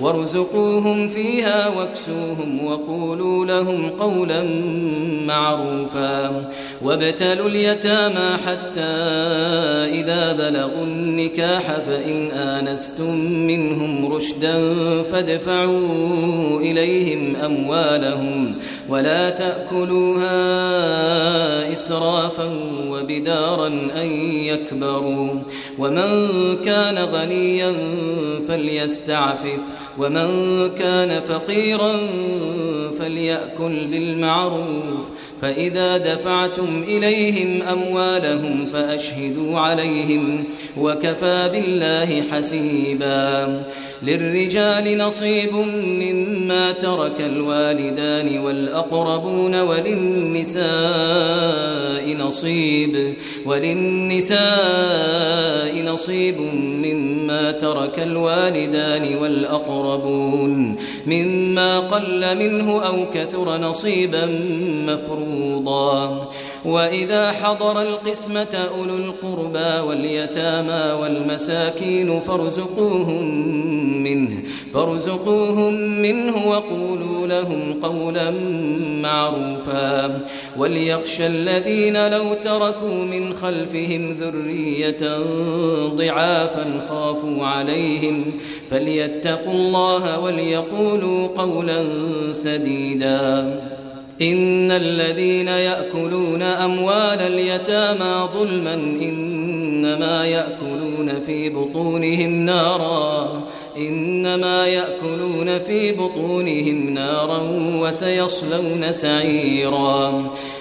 وارزقوهم فيها واكسوهم وقولوا لهم قولا معروفا وابتلوا اليتامى حتى إذا بلغوا النكاح فإن آنستم منهم رشدا فادفعوا إليهم أموالهم ولا تأكلوها إسرافا وبدارا أن يكبروا ومن كان غنيا فليستعفف ومن كان فقيرا فليأكل بالمعروف. فإذا دفعتم إليهم أموالهم فأشهدوا عليهم وكفى بالله حسيبا للرجال نصيب مما ترك الوالدان والأقربون وللنساء نصيب وللنساء نصيب مما ترك الوالدان والأقربون مما قل منه أو كثر نصيبا مفروضا وإذا حضر القسمة أولو القربى واليتامى والمساكين فارزقوهم منه فارزقوهم منه وقولوا لهم قولا معروفا. وليخشى الذين لو تركوا من خلفهم ذرية ضعافا خافوا عليهم فليتقوا الله وليقولوا قولا سديدا. إن الذين يأكلون أموال اليتامى ظلما إنما يأكلون في بطونهم نارا إنما يأكلون في بطونهم نارا وسيصلون سعيرا.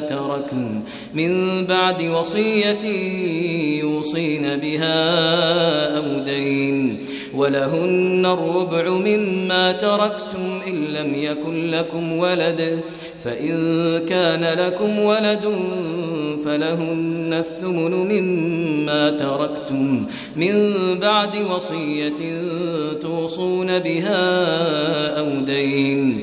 تركن من بعد وصية يوصين بها أو دين ولهن الربع مما تركتم إن لم يكن لكم ولد فإن كان لكم ولد فلهن الثمن مما تركتم من بعد وصية توصون بها أو دين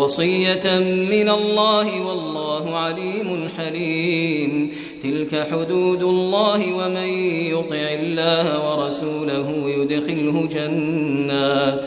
وصية من الله والله عليم حليم. تلك حدود الله ومن يطع الله ورسوله يدخله جنات.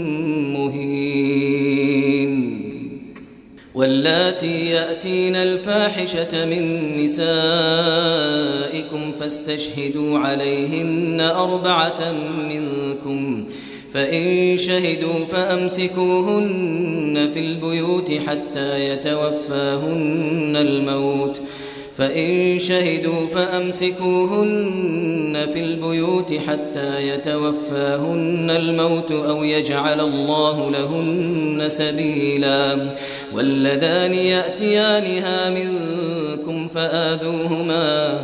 واللاتي يأتين الفاحشة من نسائكم فاستشهدوا عليهن أربعة منكم فإن شهدوا فأمسكوهن في البيوت حتى يتوفاهن الموت ۖ فإن شهدوا فأمسكوهن في البيوت حتى يتوفاهن الموت أو يجعل الله لهن سبيلا. واللذان يأتيانها منكم فآذوهما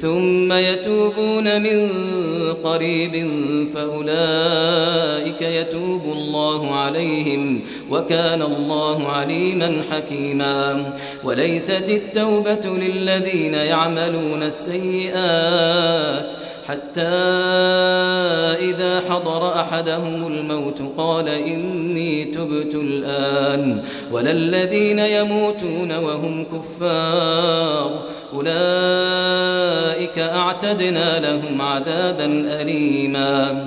ثم يتوبون من قريب فأولئك يتوب الله عليهم وكان الله عليما حكيما. وليست التوبة للذين يعملون السيئات حتى إذا حضر أحدهم الموت قال إني تبت الآن ولا الذين يموتون وهم كفار أولئك أعتدنا لهم عذابا أليما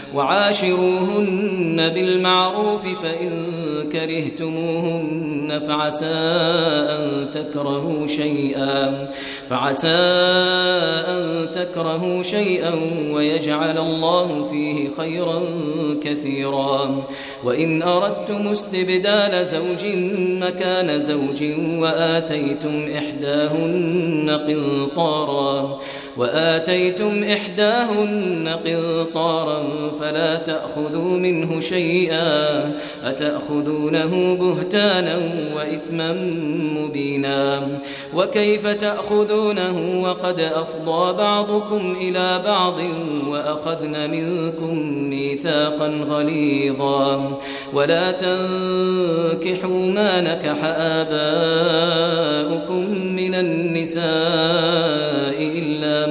وعاشروهن بالمعروف فإن كرهتموهن فعسى أن تكرهوا شيئا فعسى أن تكرهوا شيئا ويجعل الله فيه خيرا كثيرا. وإن أردتم استبدال زوج مكان زوج وآتيتم إحداهن قنطارا. وآتيتم إحداهن قنطارا فلا تأخذوا منه شيئا أتأخذونه بهتانا وإثما مبينا وكيف تأخذونه وقد أفضى بعضكم إلى بعض وأخذن منكم ميثاقا غليظا ولا تنكحوا ما نكح آباؤكم من النساء إلا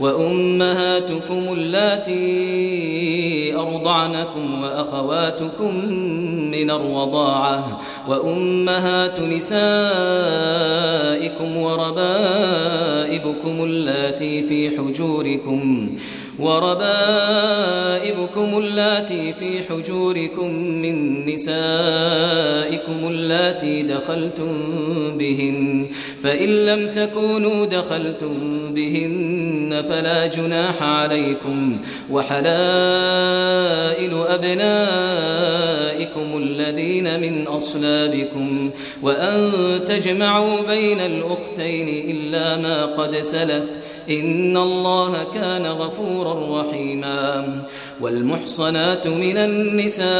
وأمهاتكم اللاتي أرضعنكم وأخواتكم من الرضاعة وأمهات نسائكم وربائبكم اللاتي في حجوركم. وربائبكم اللاتي في حجوركم من نسائكم اللاتي دخلتم بهن فإن لم تكونوا دخلتم بهن فلا جناح عليكم وحلائل أبنائكم الذين من أصلابكم وأن تجمعوا بين الأختين إلا ما قد سلف إن الله كان غفورا رحيما والمحصنات من النساء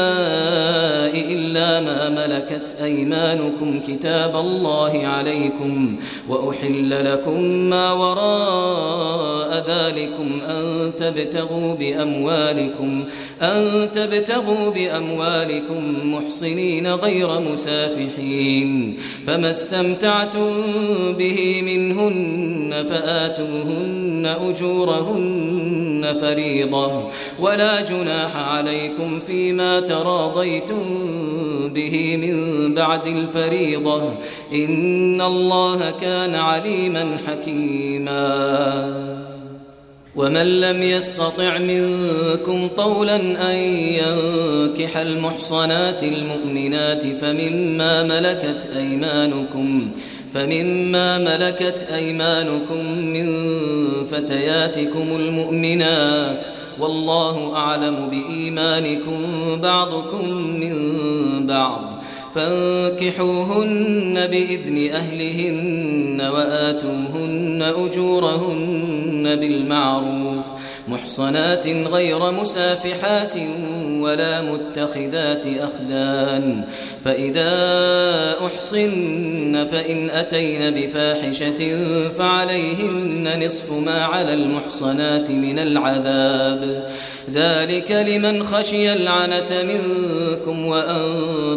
إلا ما ملكت أيمانكم كتاب الله عليكم وأحل لكم ما وراء ذلكم أن تبتغوا بأموالكم أن تبتغوا بأموالكم محصنين غير مسافحين فما استمتعتم به منهن فآتوهن أجورهن فريضة ولا جناح عليكم فيما تراضيتم به من بعد الفريضة إن الله كان عليما حكيما. ومن لم يستطع منكم طولا أن ينكح المحصنات المؤمنات فمما ملكت أيمانكم فمما ملكت أيمانكم من فتياتكم المؤمنات والله أعلم بإيمانكم بعضكم من بعض فانكحوهن بإذن أهلهن وآتوهن أجورهن بالمعروف محصنات غير مسافحات ولا متخذات أخدان فإذا أحصن فإن أتين بفاحشة فعليهن نصف ما على المحصنات من العذاب. ذلك لمن خشي العنة منكم وأن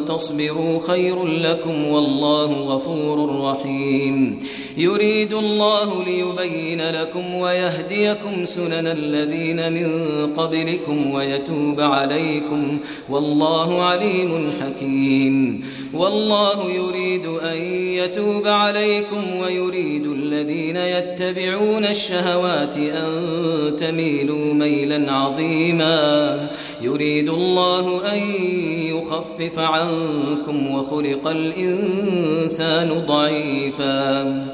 تصبروا خير لكم والله غفور رحيم. يريد الله ليبين لكم ويهديكم سنن الذين من قبلكم ويتوب عليكم. والله عليم حكيم. والله يريد أن يتوب عليكم ويريد الذين يتبعون الشهوات أن تميلوا ميلا عظيما. يريد الله أن يخفف عنكم وخلق الإنسان ضعيفا.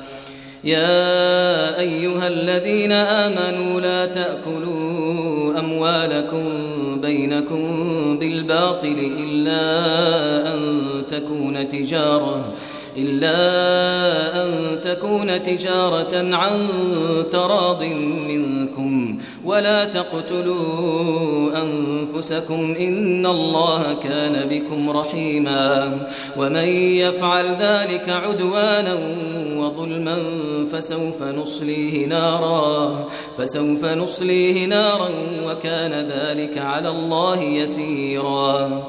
يا أيها الذين آمنوا لا تأكلوا أموالكم بينكم بالباطل إلا أن تكون تجارة. إلا أن تكون تجارة عن تراض منكم ولا تقتلوا أنفسكم إن الله كان بكم رحيما ومن يفعل ذلك عدوانا وظلما فسوف نصليه نارا فسوف نصليه نارا وكان ذلك على الله يسيرا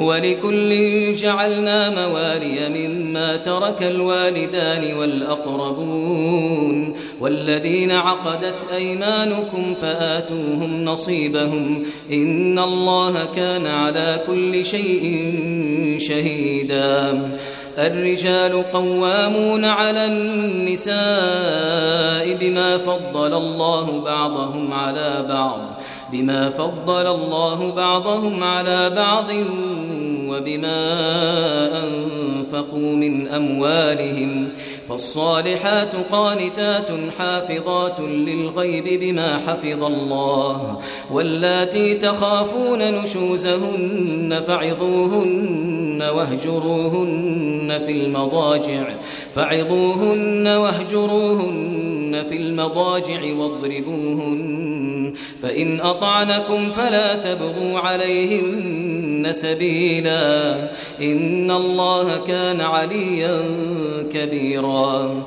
ولكل جعلنا موالي مما ترك الوالدان والأقربون والذين عقدت أيمانكم فآتوهم نصيبهم إن الله كان على كل شيء شهيدا. الرجال قوامون على النساء بما فضل الله بعضهم على بعض. بما فضل الله بعضهم على بعض وبما أنفقوا من أموالهم فالصالحات قانتات حافظات للغيب بما حفظ الله واللاتي تخافون نشوزهن فعظوهن واهجروهن في المضاجع فعظوهن واهجروهن في المضاجع واضربوهن فإن أطعنكم فلا تبغوا عليهن سبيلا. إن الله كان عليا كبيرا.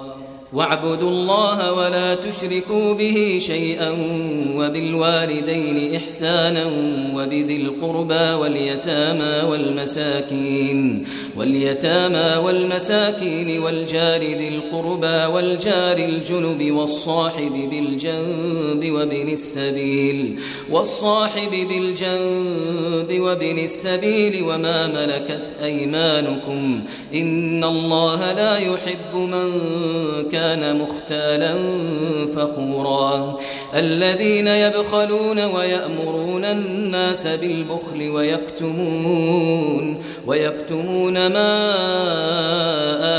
واعبدوا الله ولا تشركوا به شيئا وبالوالدين إحسانا وبذي القربى واليتامى والمساكين واليتامى والمساكين والجار ذي القربى والجار الجنب والصاحب بالجنب وابن السبيل والصاحب بالجنب وابن السبيل وما ملكت أيمانكم إن الله لا يحب من كان كان مختالا فخورا. الذين يبخلون ويأمرون الناس بالبخل ويكتمون ويكتمون ما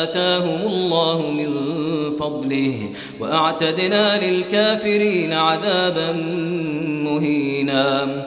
آتاهم الله من فضله وأعتدنا للكافرين عذابا مهينا.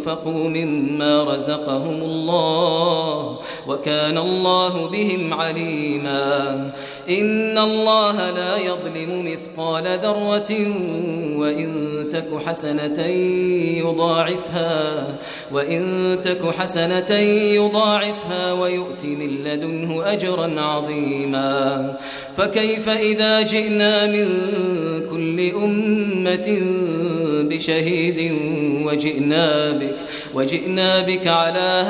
وأنفقوا مما رزقهم الله وكان الله بهم عليما. إن الله لا يظلم مثقال ذرة وإن تك حسنة يضاعفها وإن تك حسنة يضاعفها ويؤت من لدنه أجرا عظيما. فكيف إذا جئنا من كل أمة بشهيد وجئنا بك وجئنا بك على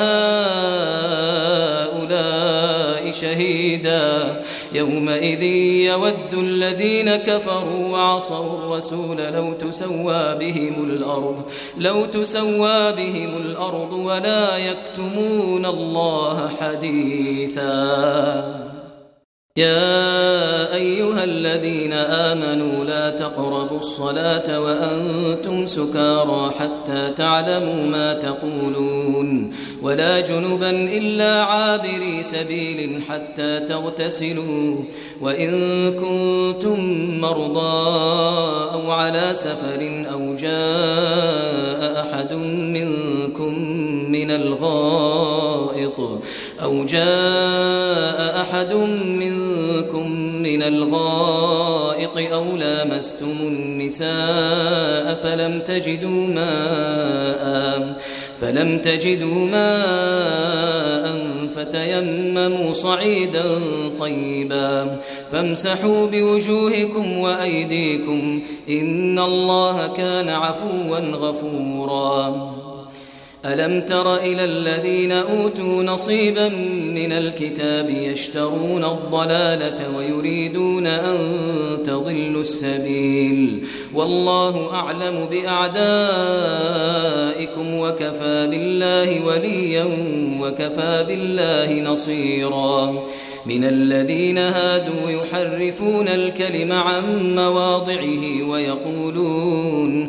هؤلاء شهيدا يومئذ يود الذين كفروا وعصوا الرسول لو تسوى بهم الأرض لو تسوى بهم الأرض ولا يكتمون الله حديثا يا أيها الذين آمنوا لا تقربوا الصلاة وأنتم سكارى حتى تعلموا ما تقولون ولا جنبا إلا عابري سبيل حتى تغتسلوا وإن كنتم مرضى أو على سفر أو جاء أحد منكم من الغائط أو جاء أحد منكم من الغائط أو لامستم النساء فلم تجدوا ماء فلم تجدوا ماء فتيمموا صعيدا طيبا. فامسحوا بوجوهكم وأيديكم إن الله كان عفوا غفورا. ألم تر إلى الذين أوتوا نصيبا من الكتاب يشترون الضلالة ويريدون أن تضلوا السبيل والله أعلم بأعدائكم وكفى بالله وليا وكفى بالله نصيراً من الذين هادوا يحرفون الكلم عن مواضعه ويقولون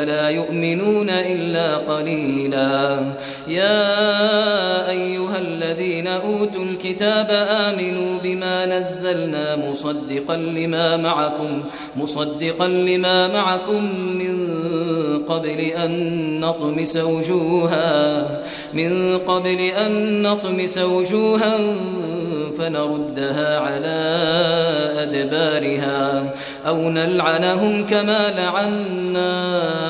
فلا يؤمنون إلا قليلا. يا أيها الذين أوتوا الكتاب آمنوا بما نزلنا مصدقا لما معكم مصدقا لما معكم من قبل أن نطمس وجوها من قبل أن نطمس وجوها فنردها على أدبارها أو نلعنهم كما لعنا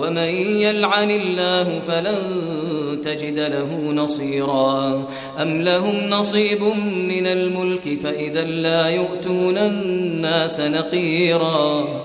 ومن يلعن الله فلن تجد له نصيرا. أم لهم نصيب من الملك فإذا لا يؤتون الناس نقيرا.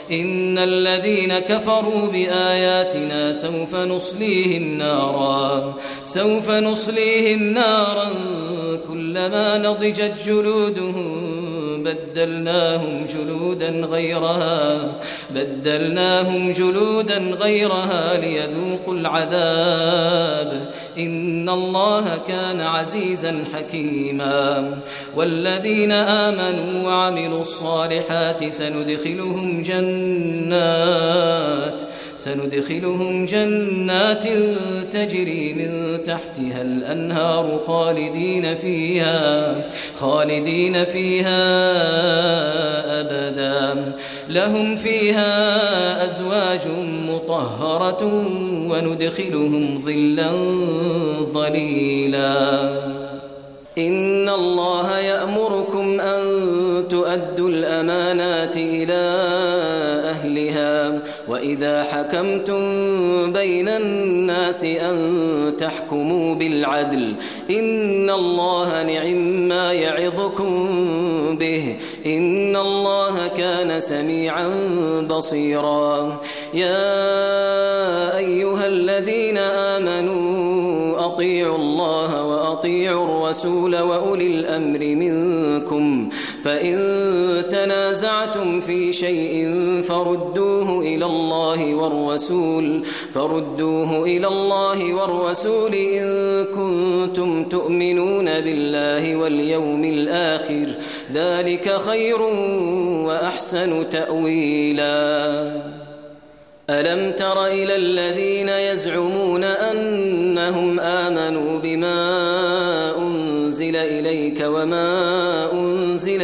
إن الذين كفروا بآياتنا سوف نصليهم نارا سوف نصليهم نارا كلما نضجت جلودهم بدلناهم جلودا غيرها بدلناهم جلودا غيرها ليذوقوا العذاب. إن الله كان عزيزا حكيما. والذين آمنوا وعملوا الصالحات سندخلهم جنات سندخلهم جنات تجري من تحتها الأنهار خالدين فيها خالدين فيها أبدا. لهم فيها أزواج مطهرة وندخلهم ظلا ظليلا. إن الله يأمركم أن تؤدوا الأمانات وإذا حكمتم بين الناس أن تحكموا بالعدل إن الله نعم ما يعظكم به إن الله كان سميعا بصيرا. يا أيها الذين آمنوا أطيعوا الله وأطيعوا الرسول وأولي الأمر منكم فإن تنازعتم في شيء فردوه إلى الله والرسول فردوه إلى الله والرسول إن كنتم تؤمنون بالله واليوم الآخر. ذلك خير وأحسن تأويلا. ألم تر إلى الذين يزعمون أنهم آمنوا بما أنزل إليك وما أنزل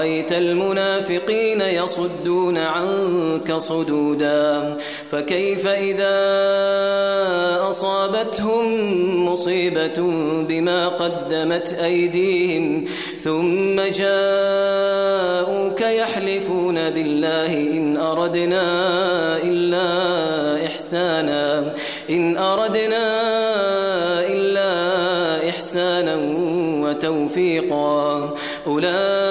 رأيت المنافقين يصدون عنك صدودا فكيف إذا أصابتهم مصيبة بما قدمت أيديهم؟ ثم جاءوك يحلفون بالله إن أردنا إلا إحسانا إن أردنا إلا إحسانا وتوفيقا. أولئك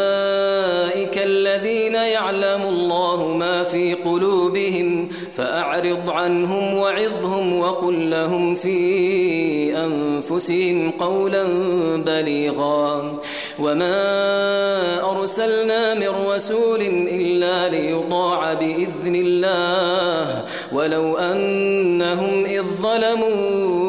يعلم الله ما في قلوبهم فأعرض عنهم وعظهم وقل لهم في أنفسهم قولا بليغا. وما أرسلنا من رسول إلا ليطاع بإذن الله ولو أنهم إذ ظلموا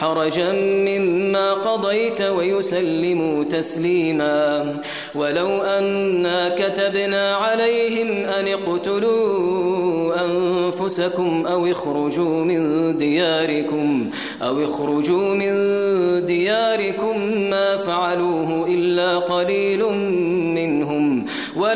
حرجا مما قضيت ويسلموا تسليما. ولو أنا كتبنا عليهم أن اقتلوا أنفسكم أو اخرجوا من دياركم أو اخرجوا من دياركم ما فعلوه إلا قليل منهم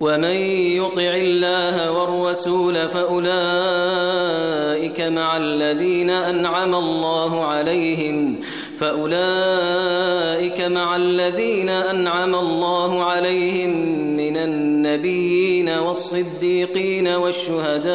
ومن يطع الله والرسول فأولئك مع الذين أنعم الله عليهم فأولئك مع الذين أنعم الله عليهم من النبيين والصديقين والشهداء.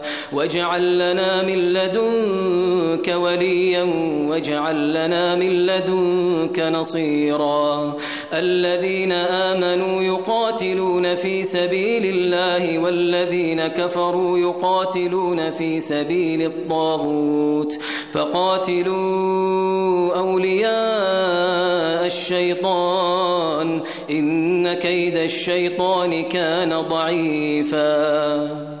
واجعل لنا من لدنك وليا واجعل لنا من لدنك نصيرا. الذين آمنوا يقاتلون في سبيل الله والذين كفروا يقاتلون في سبيل الطاغوت. فقاتلوا أولياء الشيطان. إن كيد الشيطان كان ضعيفا.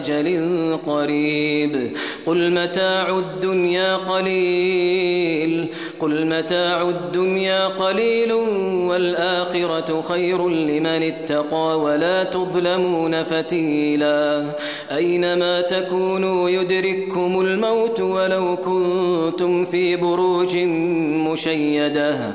أجل قريب. قل متاع الدنيا قليل. قل متاع الدنيا قليل والآخرة خير لمن اتقى ولا تظلمون فتيلا. أينما تكونوا يدرككم الموت ولو كنتم في بروج مشيدة.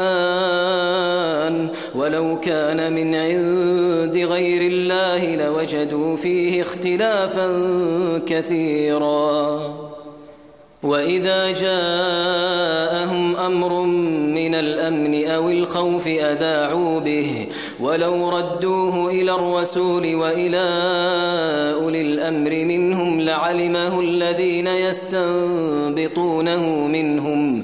ولو كان من عند غير الله لوجدوا فيه اختلافا كثيرا. وإذا جاءهم أمر من الأمن أو الخوف أذاعوا به. ولو ردوه إلى الرسول وإلى أولي الأمر منهم لعلمه الذين يستنبطونه منهم.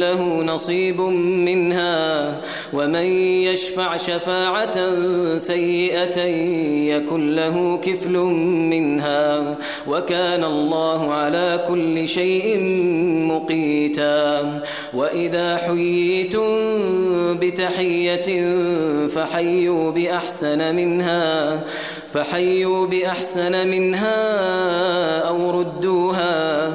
له نصيب منها ومن يشفع شفاعة سيئة يكن له كفل منها وكان الله على كل شيء مقيتا وإذا حييتم بتحية فحيوا بأحسن منها فحيوا بأحسن منها أو ردوها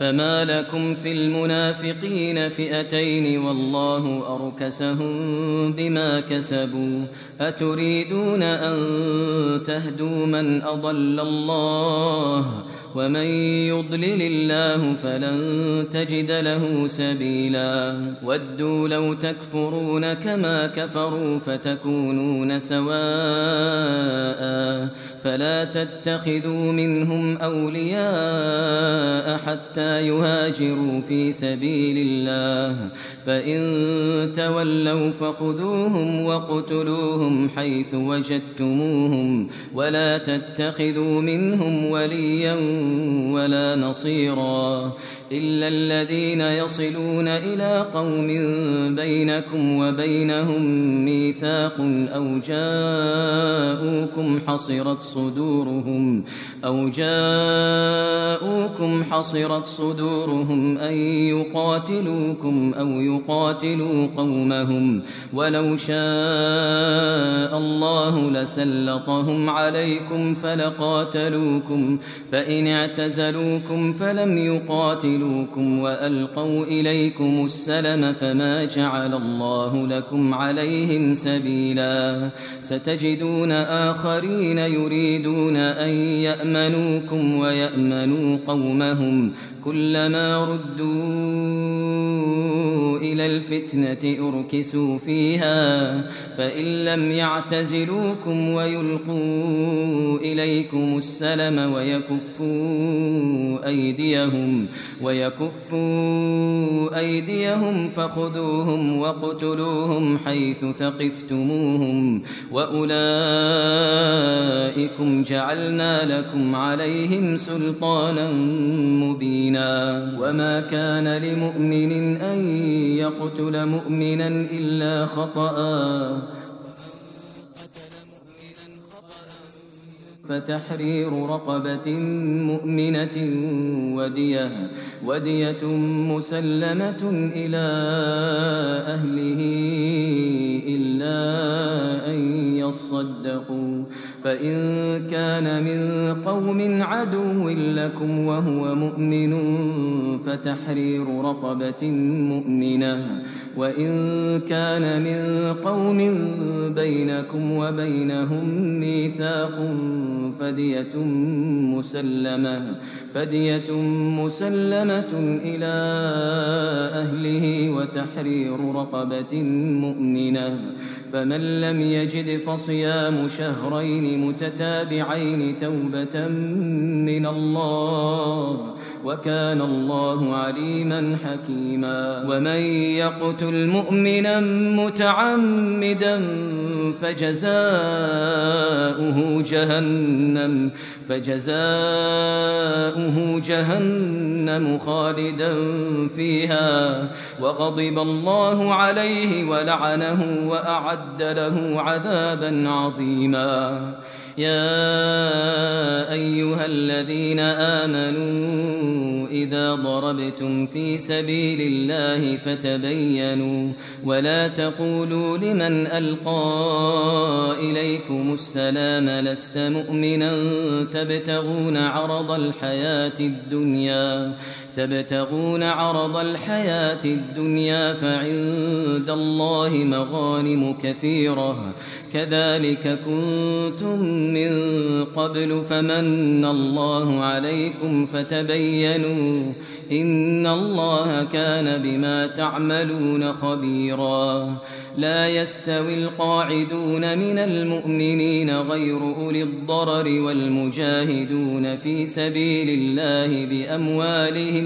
فما لكم في المنافقين فئتين والله أركسهم بما كسبوا أتريدون أن تهدوا من أضل الله ومن يضلل الله فلن تجد له سبيلا. ودوا لو تكفرون كما كفروا فتكونون سواء. فلا تتخذوا منهم أولياء حتى يهاجروا في سبيل الله. فإن تولوا فخذوهم وقتلوهم حيث وجدتموهم. ولا تتخذوا منهم وليا ولا نصيرا إلا الذين يصلون إلى قوم بينكم وبينهم ميثاق أو جاءوكم حصرت صدورهم أو جاءوكم حصرت صدورهم أن يقاتلوكم أو يقاتلوا قومهم ولو شاء الله لسلطهم عليكم فلقاتلوكم فإن اعتزلوكم فلم يقاتلوكم وألقوا إليكم السلم فما جعل الله لكم عليهم سبيلا. ستجدون آخرين يريدون أن يأمنوكم ويأمنوا قومهم. كلما ردوا إلى الفتنة أركسوا فيها فإن لم يعتزلوكم ويلقوا إليكم السلم ويكفوا أيديهم ويكفوا أيديهم فخذوهم واقتلوهم حيث ثقفتموهم وأولئكم جعلنا لكم عليهم سلطانا مبينا وما كان لمؤمن أن يقتل مؤمنا إلا خطأ. فتحرير رقبة مؤمنة ودية ودية مسلمة إلى أهله إلا أن يصدقوا. فإن كان من قوم عدو لكم وهو مؤمن فتحرير رقبة مؤمنة. وإن كان من قوم بينكم وبينهم ميثاق فدية مسلمة. فدية مسلمة إلى أهله وتحرير رقبة مؤمنة. فمن لم يجد فصيام شهرين متتابعين توبة من الله. وكان الله عليما حكيما. ومن يقتل مؤمنا متعمدا فجزاؤه جهنم فجزاؤه جهنم خالدا فيها. وغضب الله عليه ولعنه وأعد له عذابا عظيما. يا أيها الذين آمنوا إذا ضربتم في سبيل الله فتبينوا ولا تقولوا لمن ألقى إليكم السلام لست مؤمنا تبتغون عرض الحياة الدنيا تبتغون عرض الحياة الدنيا فعند الله مغانم كثيرة. كذلك كنتم من قبل فمن الله عليكم فتبينوا إن الله كان بما تعملون خبيرا. لا يستوي القاعدون من المؤمنين غير أولي الضرر والمجاهدون في سبيل الله بأموالهم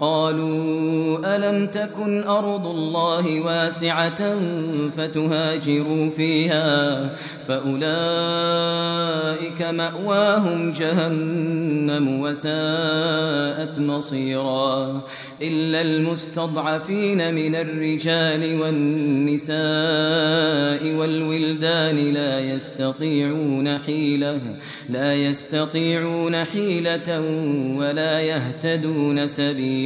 قالوا ألم تكن أرض الله واسعة فتهاجروا فيها؟ فأولئك مأواهم جهنم وساءت مصيرا. إلا المستضعفين من الرجال والنساء والولدان لا يستطيعون حيلة لا يستطيعون حيلة ولا يهتدون سبيلا.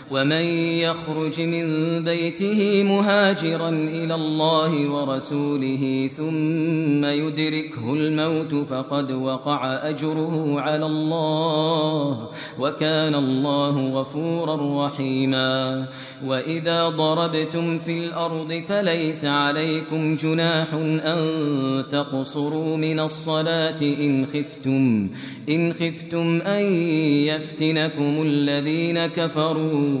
ومن يخرج من بيته مهاجرا إلى الله ورسوله ثم يدركه الموت فقد وقع أجره على الله وكان الله غفورا رحيما. وإذا ضربتم في الأرض فليس عليكم جناح أن تقصروا من الصلاة إن خفتم إن خفتم أن يفتنكم الذين كفروا.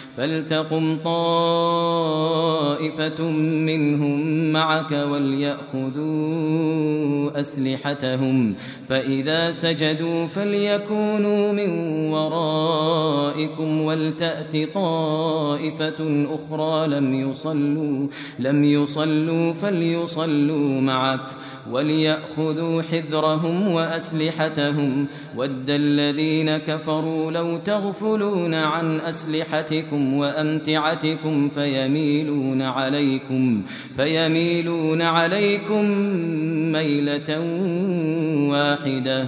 فلتقم طائفة منهم معك وليأخذوا أسلحتهم فإذا سجدوا فليكونوا من ورائكم ولتأت طائفة أخرى لم يصلوا لم يصلوا فليصلوا معك. وليأخذوا حذرهم وأسلحتهم. ود الذين كفروا لو تغفلون عن أسلحتكم وأمتعتكم فيميلون عليكم فيميلون عليكم ميلة واحدة.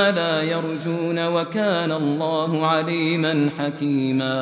لا يرجون وكان الله عليما حكيما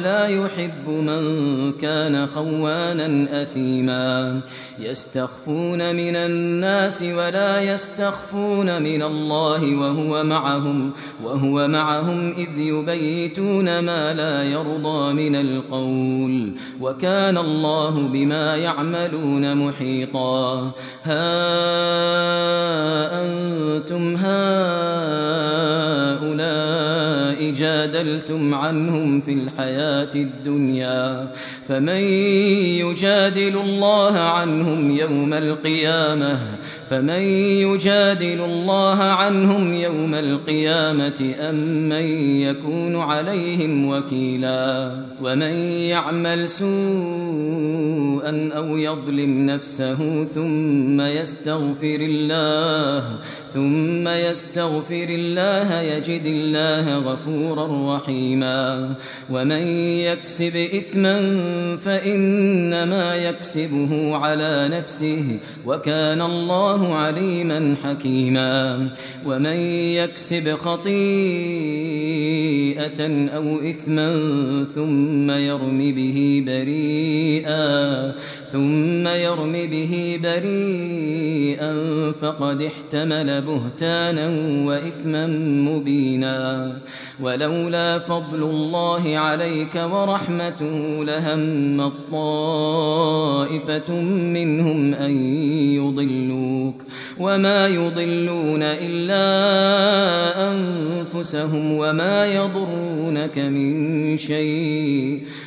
لا يحب من كان خوانا أثيما. يستخفون من الناس ولا يستخفون من الله وهو معهم وهو معهم إذ يبيتون ما لا يرضى من القول. وكان الله بما يعملون محيطا. ها أنتم هؤلاء جادلتم عنهم في الحياة الدنيا فمن يجادل الله عنهم يوم القيامة فمن يجادل الله عنهم يوم القيامة أم من يكون عليهم وكيلا ومن يعمل سوءا أو يظلم نفسه ثم يستغفر الله ثم يستغفر الله يجد الله غفورا رحيما. ومن يكسب إثما فإنما يكسبه على نفسه وكان الله عليما حكيما. ومن يكسب خطيئة أو إثما ثم يرم به بريئا ثم يرم به بريئا فقد احتمل بهتانا وإثما مبينا. ولولا فضل الله عليك ورحمته لهم الطائفة منهم أن يضلوك. وما يضلون إلا أنفسهم وما يضرونك من شيء.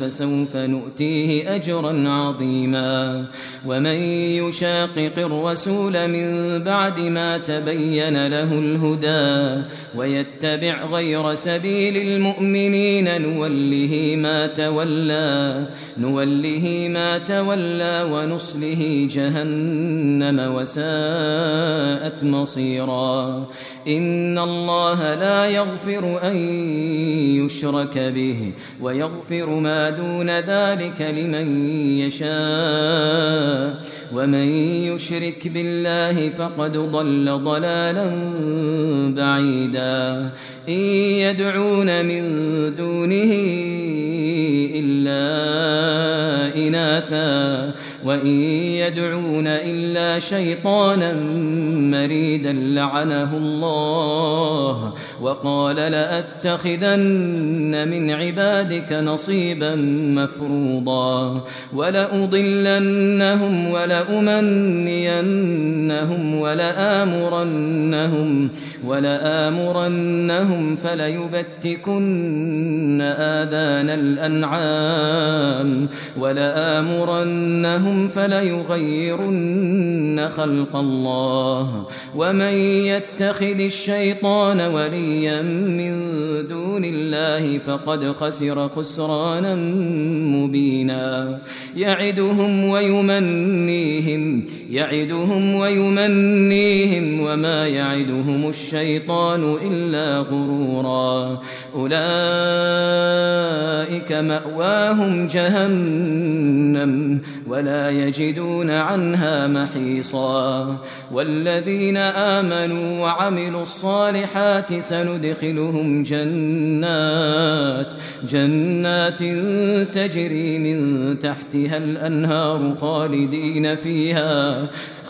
فسوف نؤتيه أجرا عظيما. ومن يشاقق الرسول من بعد ما تبين له الهدى ويتبع غير سبيل المؤمنين نوله ما تولى نوله ما تولى ونصله جهنم وساءت مصيرا. إن الله لا يغفر أن يشرك به ويغفر ما دون ذلك لمن يشاء. ومن يشرك بالله فقد ضل ضلالا بعيدا. إن يدعون من دونه إلا إناثا. وإن يدعون إلا شيطانا مريدا لعنه الله. وقال لأتخذن من عبادك نصيبا مفروضا ولأضلنهم ولأمنينهم ولآمرنهم ولآمرنهم فليبتكن آذان الأنعام ولآمرنهم فليغيرن خلق الله ومن يتخذ الشيطان وليا من دون الله فقد خسر خسرانا مبينا. يعدهم ويمنيهم يعدهم ويمنيهم وما يعدهم الشيطان إلا غرورا. أولئك مأواهم جهنم ولا يجدون عنها محيصا. والذين آمنوا وعملوا الصالحات سندخلهم جنات جنات تجري من تحتها الأنهار خالدين فيها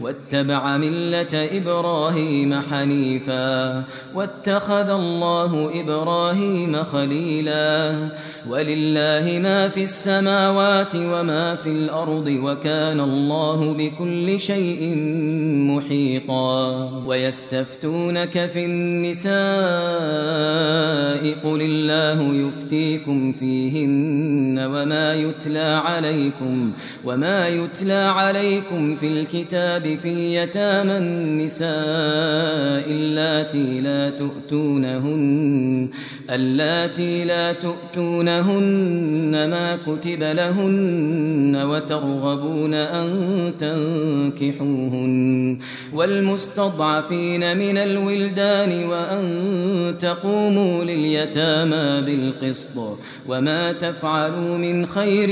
واتبع ملة إبراهيم حنيفا واتخذ الله إبراهيم خليلا. ولله ما في السماوات وما في الأرض وكان الله بكل شيء محيطا. ويستفتونك في النساء قل الله يفتيكم فيهن وما يتلى عليكم وما يتلى عليكم في الكتاب في يتامى النساء اللاتي لا تؤتونهن اللاتي لا تؤتونهن ما كتب لهن وترغبون أن تنكحوهن والمستضعفين من الولدان وأن تقوموا لليتامى بالقسط وما تفعلوا من خير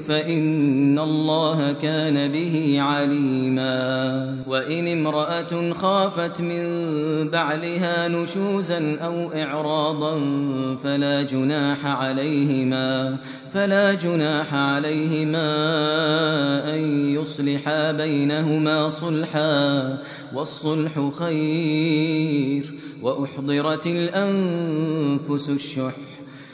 فإن الله كان به عليما وإن امرأة خافت من بعلها نشوزا أو إعراضا فلا جناح عليهما فلا جناح عليهما أن يصلحا بينهما صلحا والصلح خير وأحضرت الأنفس الشح.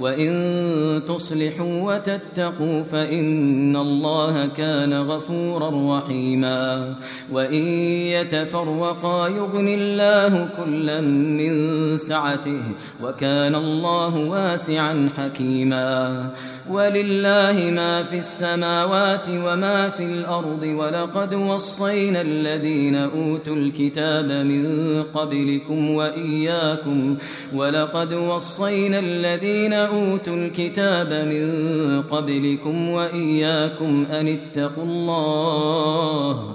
وإن تصلحوا وتتقوا فإن الله كان غفورا رحيما وإن يتفرقا يغني الله كلا من سعته وكان الله واسعا حكيما ولله ما في السماوات وما في الأرض ولقد وصينا الذين أوتوا الكتاب من قبلكم وإياكم ولقد وصينا الذين أوتوا الكتاب من قبلكم وإياكم أن اتقوا الله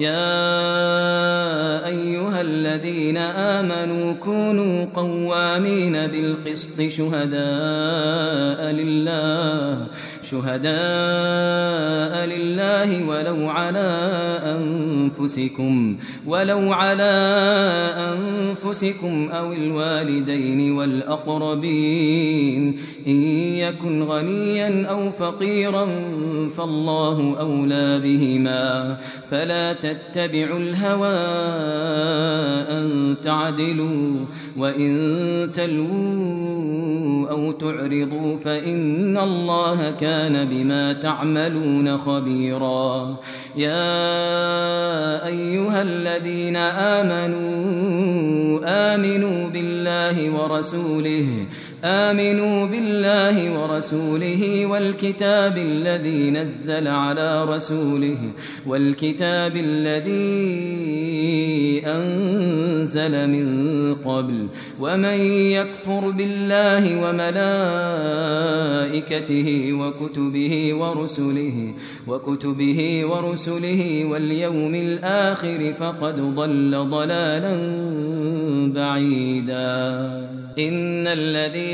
يا أيها الذين آمنوا كونوا قوامين بالقسط شهداء لله شهداء لله ولو على أنفسكم ولو على أنفسكم أو الوالدين والأقربين. إن يكن غنيا أو فقيرا فالله أولى بهما. فلا تتبعوا الهوى أن تعدلوا وإن تلووا أو تعرضوا فإن الله كان بما تعملون خبيرا يا أيها الذين آمنوا آمنوا بالله ورسوله آمنوا بالله ورسوله والكتاب الذي نزل على رسوله والكتاب الذي أنزل من قبل ومن يكفر بالله وملائكته وكتبه ورسله وكتبه ورسله واليوم الآخر فقد ضل ضلالا بعيدا إن الذين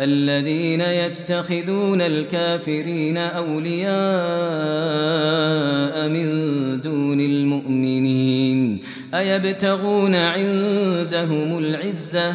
الذين يتخذون الكافرين أولياء من دون المؤمنين أيبتغون عندهم العزة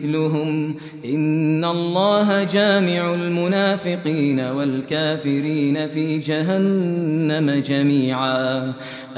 مثلهم. إن الله جامع المنافقين والكافرين في جهنم جميعا.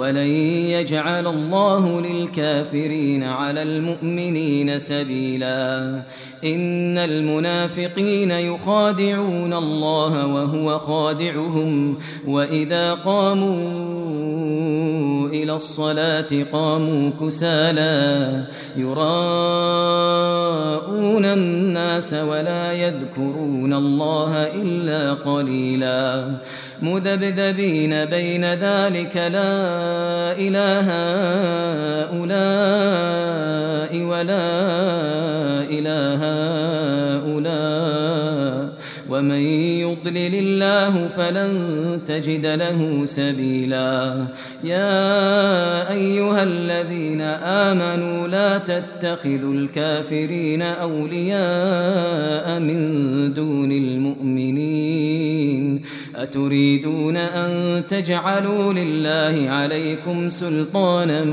ولن يجعل الله للكافرين على المؤمنين سبيلا إن المنافقين يخادعون الله وهو خادعهم وإذا قاموا إلى الصلاة قاموا كسالا يراءون الناس ولا يذكرون الله إلا قليلا مذبذبين بين ذلك لا إله هؤلاء ولا إله هؤلاء. ومن يضلل الله فلن تجد له سبيلا. يا أيها الذين آمنوا لا تتخذوا الكافرين أولياء من دون المؤمنين. أتريدون أن تجعلوا لله عليكم سلطانا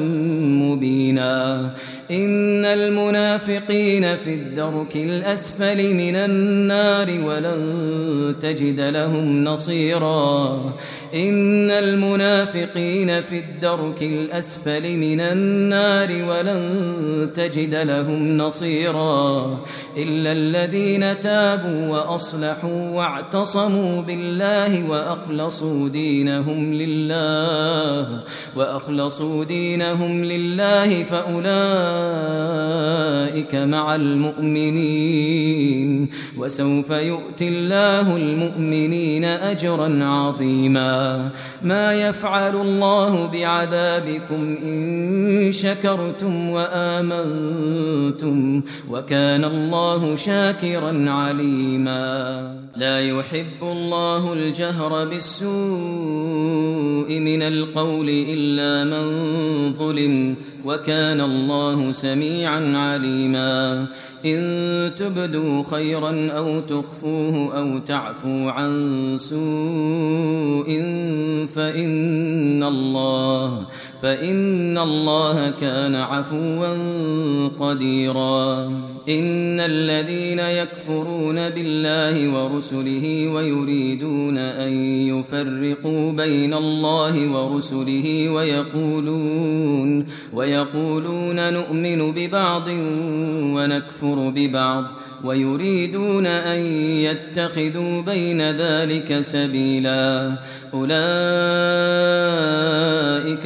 مبينا إن المنافقين في الدرك الأسفل من النار ولن تجد لهم نصيرا. إن المنافقين في الدرك الأسفل من النار ولن تجد لهم نصيرا. إلا الذين تابوا وأصلحوا واعتصموا بالله وأخلصوا دينهم لله وأخلصوا دينهم لله فأولئك مع المؤمنين وسوف يؤتي الله المؤمنين أجرا عظيما. ما يفعل الله بعذابكم إن شكرتم وآمنتم وكان الله شاكرا عليما. لا يحب الله الجهر بالسوء من القول إلا من ظلم وكان الله سميعا عليما. إن تبدوا خيرا أو تخفوه أو تعفوا عن سوء فإن الله فإن الله كان عفوا قديرا. إن الذين يكفرون بالله ورسله ويريدون أن يفرقوا بين الله ورسله ويقولون ويقولون نؤمن ببعض ونكفر ببعض ويريدون أن يتخذوا بين ذلك سبيلا. أولئك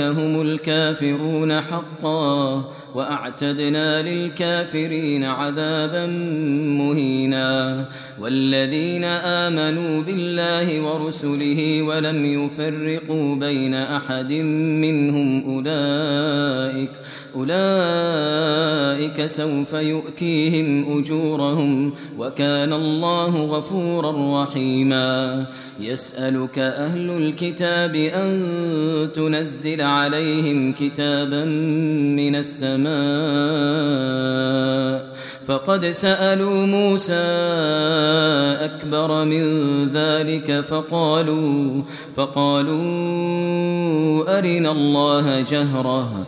هم الكافرون حقا وأعتدنا للكافرين عذابا مهينا. والذين آمنوا بالله ورسله ولم يفرقوا بين أحد منهم أولئك أولئك سوف يؤتيهم أجورهم وكان الله غفورا رحيما. يسألك أهل الكتاب أن تنزل عليهم كتابا من السماء. فقد سألوا موسى أكبر من ذلك فقالوا فقالوا أرنا الله جهرة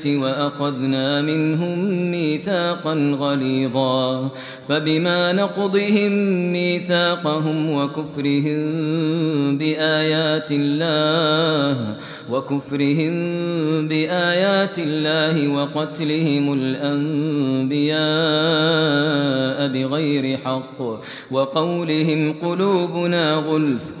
وأخذنا منهم ميثاقا غليظا فبما نقضهم ميثاقهم وكفرهم بآيات الله وكفرهم بآيات الله وقتلهم الأنبياء بغير حق وقولهم قلوبنا غلف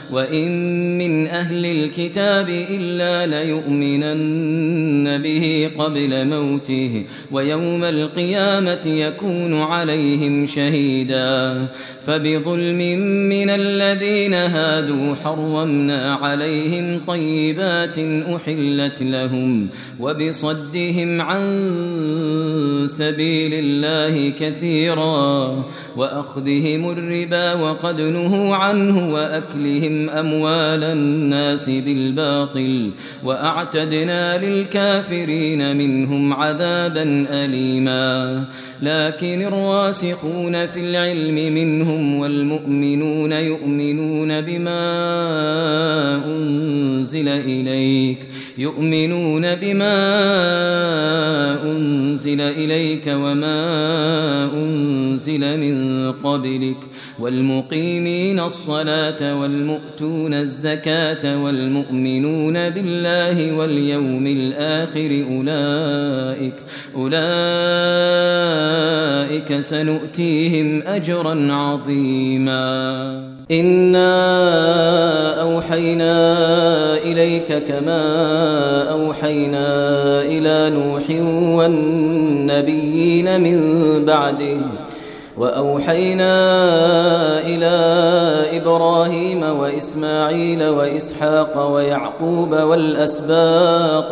وإن من أهل الكتاب إلا ليؤمنن به قبل موته ويوم القيامة يكون عليهم شهيدا فبظلم من الذين هادوا حرمنا عليهم طيبات أحلت لهم وبصدهم عن سبيل الله كثيرا وأخذهم الربا وقد نهوا عنه وأكلهم أموال الناس بالباطل وأعتدنا للكافرين منهم عذابا أليما. لكن الراسخون في العلم منهم والمؤمنون يؤمنون بما أنزل إليك. يؤمنون بما أنزل إليك وما أنزل من قبلك والمقيمين الصلاة والمؤتون الزكاة والمؤمنون بالله واليوم الآخر أولئك أولئك سنؤتيهم أجرا عظيما إنا أوحينا إليك كما أوحينا إلى نوح والنبيين من بعده وأوحينا إلى إبراهيم وإسماعيل وإسحاق ويعقوب والأسباط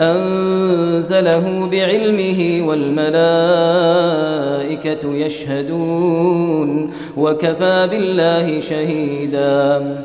أنزله بعلمه والملائكة يشهدون وكفى بالله شهيداً.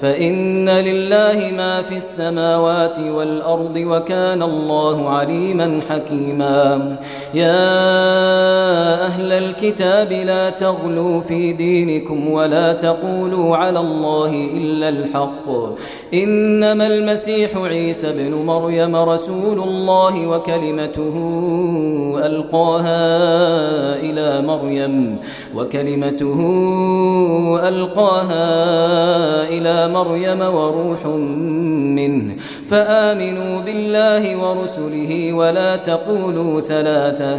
فإن لله ما في السماوات والأرض وكان الله عليما حكيما. يا أهل الكتاب لا تغلوا في دينكم ولا تقولوا على الله إلا الحق. إنما المسيح عيسى بن مريم رسول الله وكلمته ألقاها إلى مريم وكلمته ألقاها إلى مريم وروح منه فآمنوا بالله ورسله ولا تقولوا ثلاثة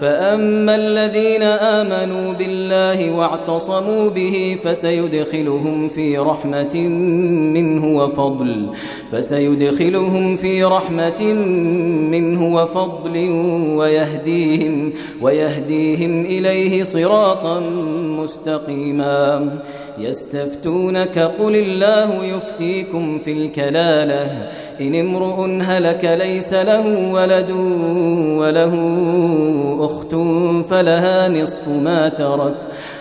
فأما الذين آمنوا بالله واعتصموا به فسيدخلهم في رحمة منه وفضل فسيدخلهم في رحمة منه وفضل ويهديهم ويهديهم إليه صراطا مستقيما يستفتونك قل الله يفتيكم في الكلالة. إن امرؤ هلك ليس له ولد وله أخت فلها نصف ما ترك.